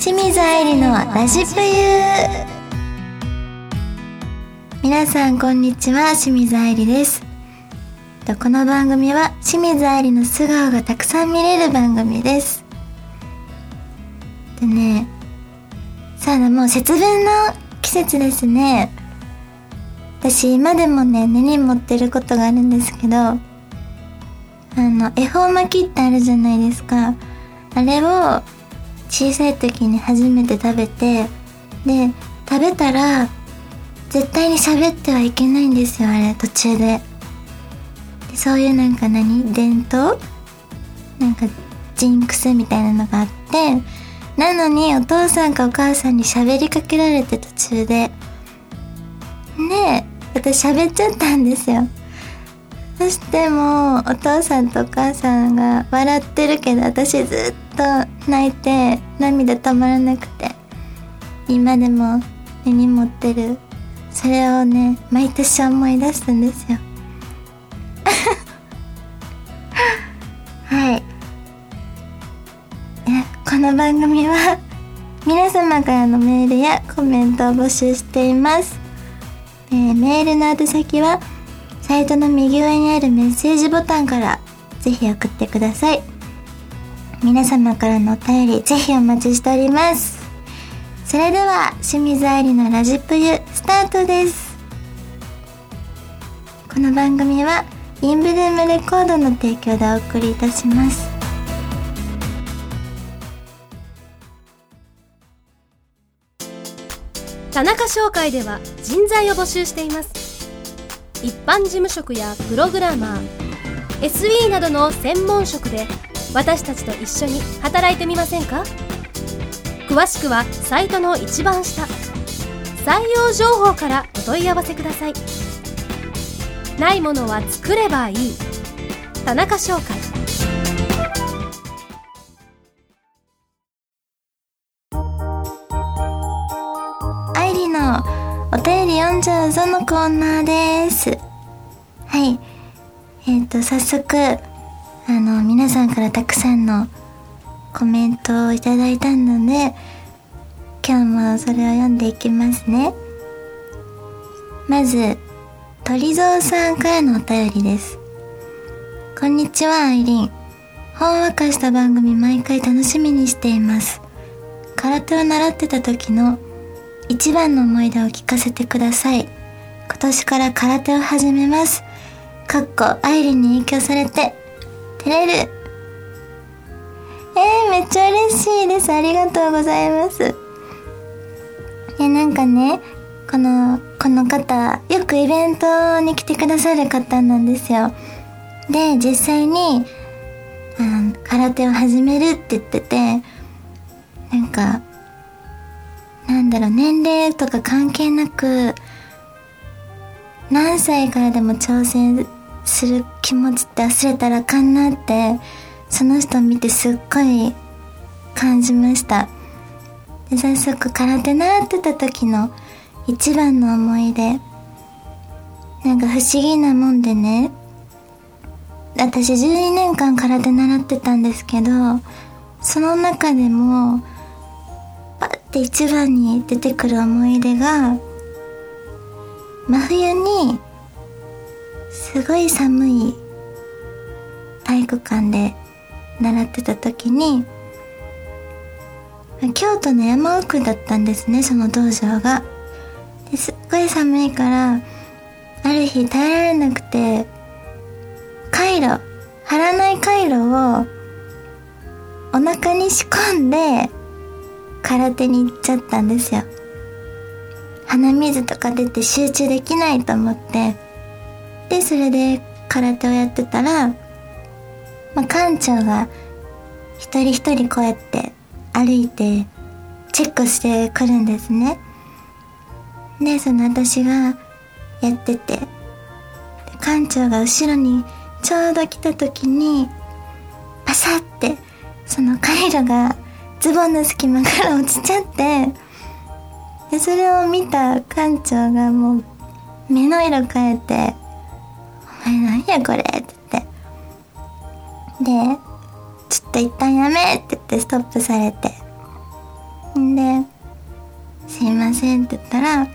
清水愛理のラジプユ皆さんこんにちは。清水愛理です。この番組は清水愛理の素顔がたくさん見れる番組です。でねさあもう節分の季節ですね。私今でもね根に持ってることがあるんですけどあの恵方巻きってあるじゃないですか。あれを小さい時に初めて食べてで食べたら絶対に喋ってはいけないんですよあれ途中で。でそういうなんか何？伝統？なんかジンクスみたいなのがあってなのにお父さんかお母さんに喋りかけられて途中で。で私喋っちゃったんですよ。そしてもうお父さんとお母さんが笑ってるけど私ずっと泣いて涙止まらなくて今でも根に持ってる。それをね毎年思い出すんですよ。はい。えこの番組は皆様からのメールやコメントを募集しています、えー、メールの宛先は「サイトの右上にあるメッセージボタンからぜひ送ってください。皆様からのお便りぜひお待ちしております。それでは清水愛理のラジプユスタートです。この番組はインブルームレコードの提供でお送りいたします。田中商会では人材を募集しています一般事務職やプログラマー。SE などの専門職で私たちと一緒に働いてみませんか？詳しくはサイトの一番下。採用情報からお問い合わせください。ないものは作ればいい。田中商会45のコーナーです。はい。えっ、ー、と、早速、あの、皆さんからたくさんのコメントをいただいたので、今日もそれを読んでいきますね。まず、鳥蔵さんからのお便りです。こんにちは、アイリン。ほんわかした番組毎回楽しみにしています。空手を習ってた時の一番の思い出を聞かせてください。今年から空手を始めます。かっこ、アイリンに影響されて、照れる。えー、めっちゃ嬉しいです。ありがとうございます。え、なんかね、この、この方、よくイベントに来てくださる方なんですよ。で、実際に、あ空手を始めるって言ってて、なんか、なんだろう、年齢とか関係なく、何歳からでも挑戦する気持ちって忘れたらあかんなって、その人見てすっごい感じました。で、早速空手習ってた時の一番の思い出。なんか不思議なもんでね、私12年間空手習ってたんですけど、その中でも、って一番に出てくる思い出が真冬にすごい寒い体育館で習ってた時に京都の山奥だったんですねその道場が。ですっごい寒いからある日耐えられなくてカイロ貼らないカイロをお腹に仕込んで空手に行っちゃったんですよ。鼻水とか出て集中できないと思って。でそれで空手をやってたら、まあ、館長が一人一人こうやって歩いてチェックしてくるんですね。でその私がやってて館長が後ろにちょうど来た時にパサってその回路がズボンの隙間から落ちちゃってでそれを見た館長がもう目の色変えて「お前何やこれ」って言ってで「ちょっと一旦やめ」って言ってストップされてんで「すいません」って言ったら、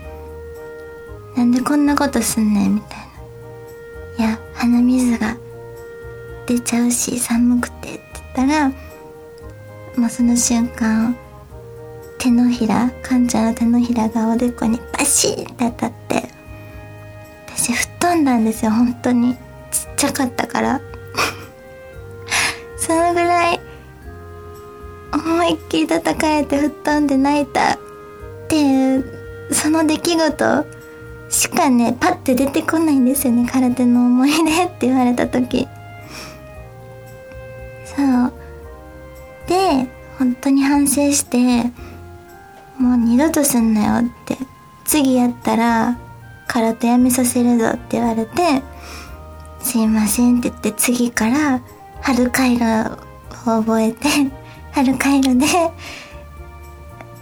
なんでこんなことすんねんみたいな。いや、鼻水が出ちゃうし寒くてって言ったら、もうその瞬間、手のひら、かんちゃんの手のひらがおでこにバシーって当たって、私吹っ飛んだんですよ、本当に。ちっちゃかったから。そのぐらい、思いっきり叩かれて吹っ飛んで泣いたっていう、その出来事しかね、パッて出てこないんですよね、空手の思い出って言われた時。反省して、もう二度とすんなよって、次やったら空手やめさせるぞって言われて、すいませんって言って次から春回路を覚えて、春回路で、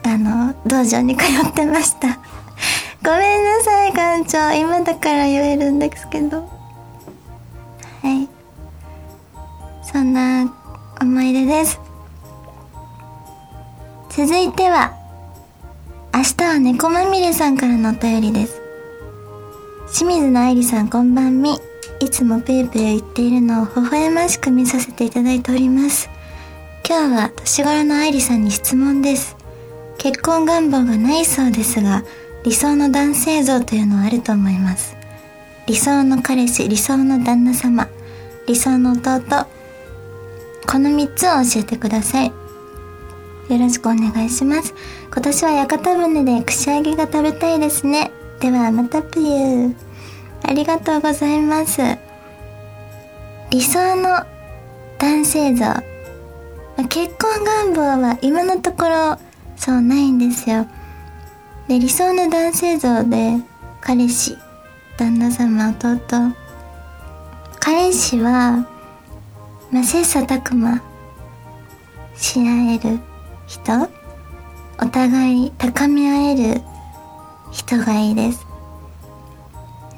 あの、道場に通ってました。ごめんなさい、館長。今だから言えるんですけど。はい。そんな思い出です。続いては、明日は猫まみれさんからのお便りです。清水の愛理さんこんばんみ。いつもペーペー言っているのを微笑ましく見させていただいております。今日は年頃の愛理さんに質問です。結婚願望がないそうですが、理想の男性像というのはあると思います。理想の彼氏、理想の旦那様、理想の弟、この3つを教えてください。よろしくお願いします。今年は屋形船で串揚げが食べたいですね。ではまたぷゆありがとうございます。理想の男性像。結婚願望は今のところそうないんですよ。で、理想の男性像で彼氏、旦那様、弟。彼氏は、まあ、切磋琢磨し合える人お互い高め合える人がいいです。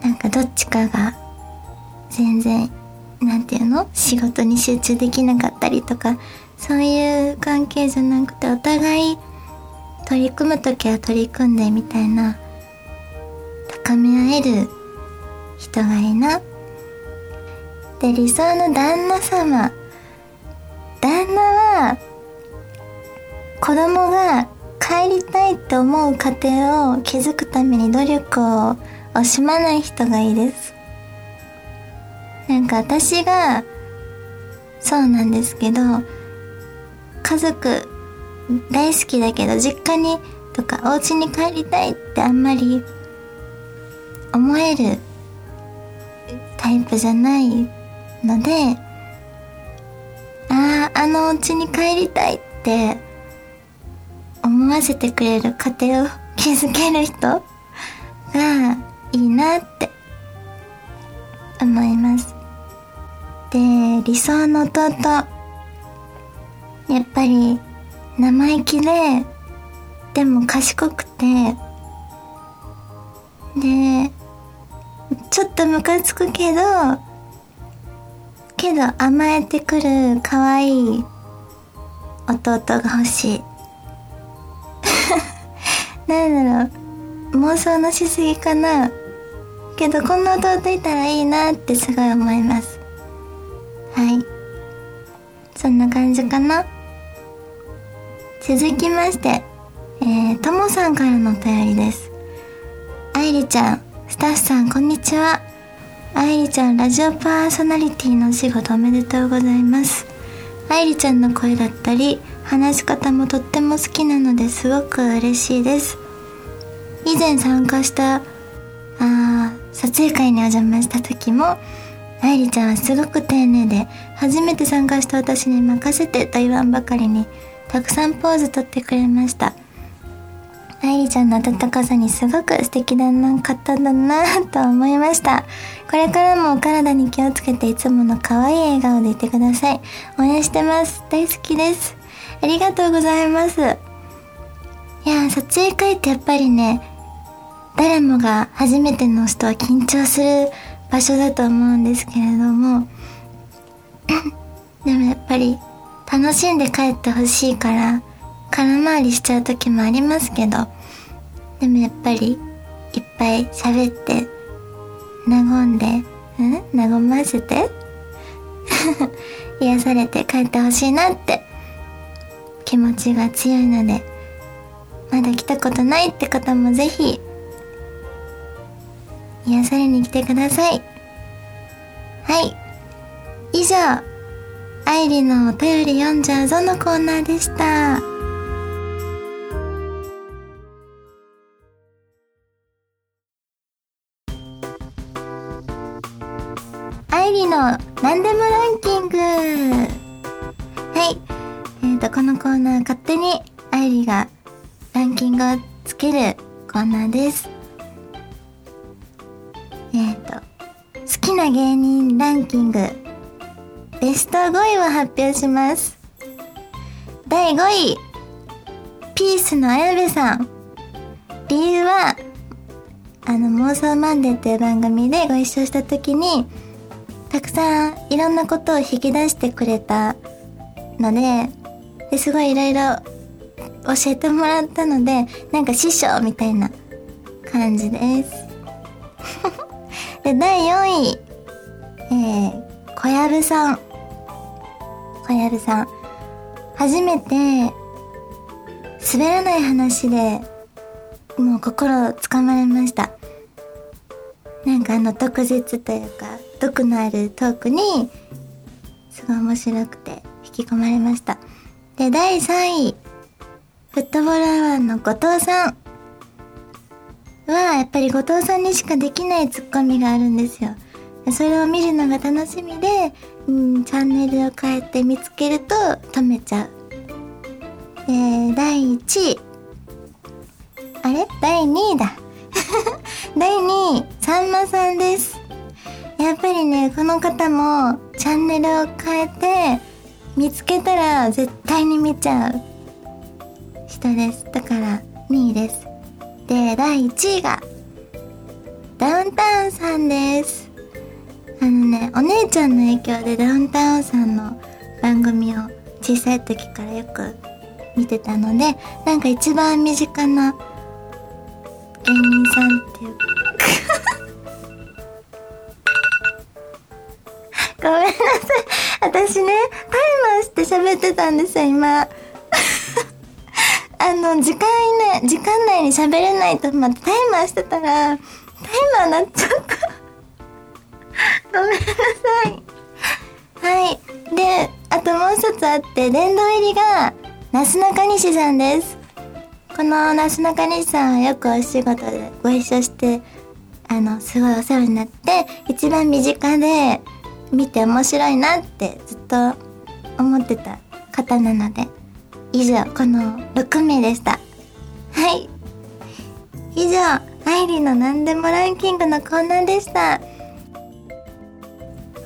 なんかどっちかが全然なんていうの？仕事に集中できなかったりとかそういう関係じゃなくてお互い取り組む時は取り組んでみたいな高め合える人がいいな。で理想の旦那様。旦那は子供が帰りたいって思う家庭を築くために努力を惜しまない人がいいです。なんか私が、そうなんですけど、家族大好きだけど実家にとかお家に帰りたいってあんまり思えるタイプじゃないので、ああ、あのお家に帰りたいって思わせてくれる家庭を築ける人がいいなって思います。で、理想の弟。やっぱり生意気で、でも賢くて、で、ちょっとムカつくけど、けど甘えてくる可愛い弟が欲しい。なんだろう。妄想のしすぎかな。けどこんな弟いたらいいなってすごい思います。はい。そんな感じかな。続きましてえー、ともさんからのお便りです。愛理ちゃんスタッフさんこんにちは。愛理ちゃんラジオパーソナリティのお仕事おめでとうございます。愛理ちゃんの声だったり話し方もとっても好きなのですごく嬉しいです。以前参加したあ撮影会にお邪魔した時も愛理ちゃんはすごく丁寧で初めて参加した私に任せてと言わんばかりにたくさんポーズ取ってくれました。愛理ちゃんの温かさにすごく素敵だな方だなと思いました。これからもお体に気をつけていつもの可愛い笑顔でいてください。応援してます。大好きです。ありがとうございます。いや撮影会ってやっぱりね、誰もが初めての人は緊張する場所だと思うんですけれども、でもやっぱり楽しんで帰ってほしいから、空回りしちゃう時もありますけど、でもやっぱりいっぱい喋って和んでん？和ませて？癒されて帰ってほしいなって気持ちが強いのでまだ来たことないって方もぜひ癒されに来てください。はい。以上愛理のお便り読んじゃうぞのコーナーでした。愛理の何でもランキング。はい。えーとこのコーナー勝手に愛理がランキングをつけるコーナーです。えっ、と好きな芸人ランキング。ベスト5位を発表します。第5位。ピースの綾部さん。理由はあの妄想マンデーっていう番組でご一緒した時にたくさんいろんなことを引き出してくれたのでですごいいろいろ教えてもらったのでなんか師匠みたいな感じです。で第4位えー、小籔さん。小籔さん。初めて滑らない話でもう心をつかまれました。なんかあの毒舌というか毒のあるトークにすごい面白くて引き込まれました。で第3位フットボールアワーの後藤さんはやっぱり後藤さんにしかできないツッコミがあるんですよ。それを見るのが楽しみで、うん、チャンネルを変えて見つけると止めちゃう。で第1位。あれ？第2位だ。第2位さんまさんです。やっぱりねこの方もチャンネルを変えて見つけたら絶対に見ちゃう人です。だから2位です。で第1位がダウンタウンさんです。あのねお姉ちゃんの影響でダウンタウンさんの番組を小さい時からよく見てたのでなんか一番身近な芸人さんっていうごめんなさい。私ねタイマーして喋ってたんですよ今。あの時間以内時間内に喋れないと思ってタイマーしてたらタイマーなっちゃった。ごめんなさい。はい。であともう一つあって殿堂入りがなすなかにしさんです。このなすなかにしさんはよくお仕事でご一緒してあのすごいお世話になって一番身近で見て面白いなってずっと思ってた方なので以上この6名でした。はい。以上アイリーの何でもランキングのコーナーでした。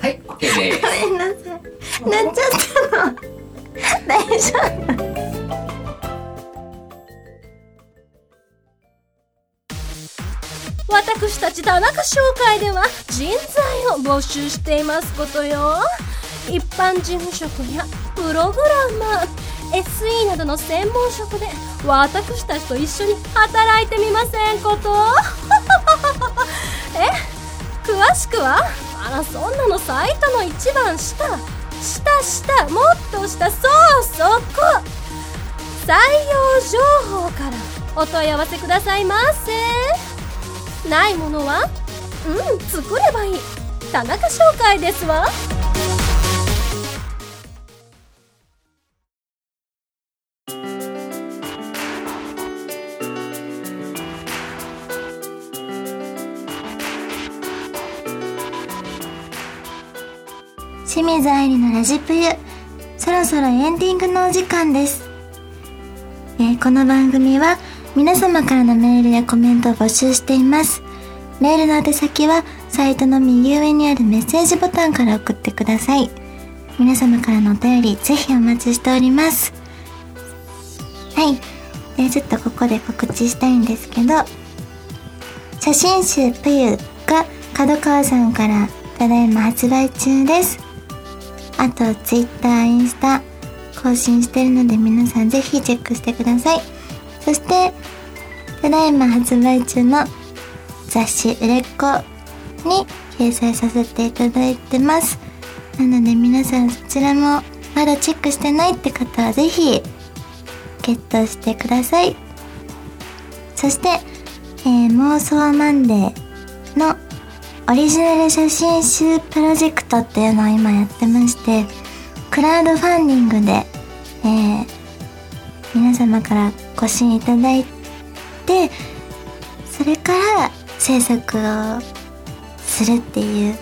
はい、OK です。ごめんなさい。なっちゃったの。大丈夫私たち田中商会では人材を募集していますことよ。一般事務職やプログラマー SE などの専門職で私たちと一緒に働いてみませんこと。え詳しくはあらそんなのサイトの一番下。下下もっと下そうそこ。採用情報からお問い合わせくださいませ。ないものは？うん作ればいい。田中商会ですわ。清水愛理のラジプユ。そろそろエンディングのお時間です、えーこの番組は皆様からのメールやコメントを募集しています。メールの宛先はサイトの右上にあるメッセージボタンから送ってください。皆様からのお便りぜひお待ちしております。はい。でちょっとここで告知したいんですけど写真集ぷゆが角川さんからただいま発売中です。あと Twitter、インスタ更新してるので皆さんぜひチェックしてください。そしてただいま発売中の雑誌売れっ子に掲載させていただいてます。なので皆さんそちらもまだチェックしてないって方はぜひゲットしてください。そして、えー、妄想マンデーのオリジナル写真集プロジェクトっていうのを今やってましてクラウドファンディングで、えー、皆様からご支援いただいてそれから制作をするっていう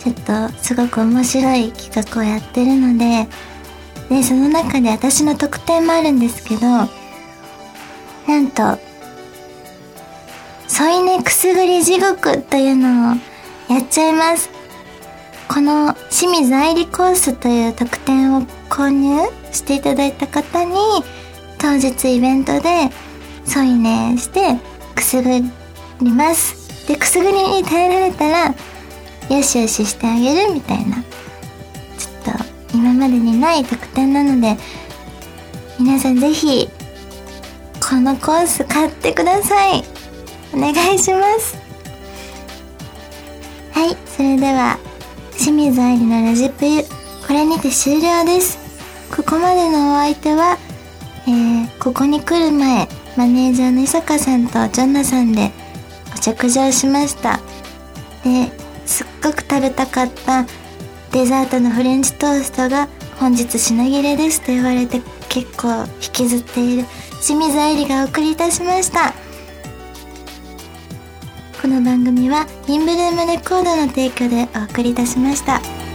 ちょっとすごく面白い企画をやってるのででその中で私の特典もあるんですけどなんと添い寝くすぐり地獄というのをやっちゃいます。この清水愛理コースという特典を購入していただいた方に当日イベントで添い寝してくすぐりますでくすぐりに耐えられたらよしよししてあげるみたいな。ちょっと今までにない特典なので皆さんぜひこのコース買ってください。お願いします。はいそれでは清水愛理のラジプユこれにて終了です。ここまでのお相手は、えー、ここに来る前マネージャーの伊坂さんとジョンナさんでお食事をしましたですっごく食べたかったデザートのフレンチトーストが本日品切れですと言われて結構引きずっている清水愛理がお送りいたしましたこの番組はインブルームレコードの提供でお送りいたしました。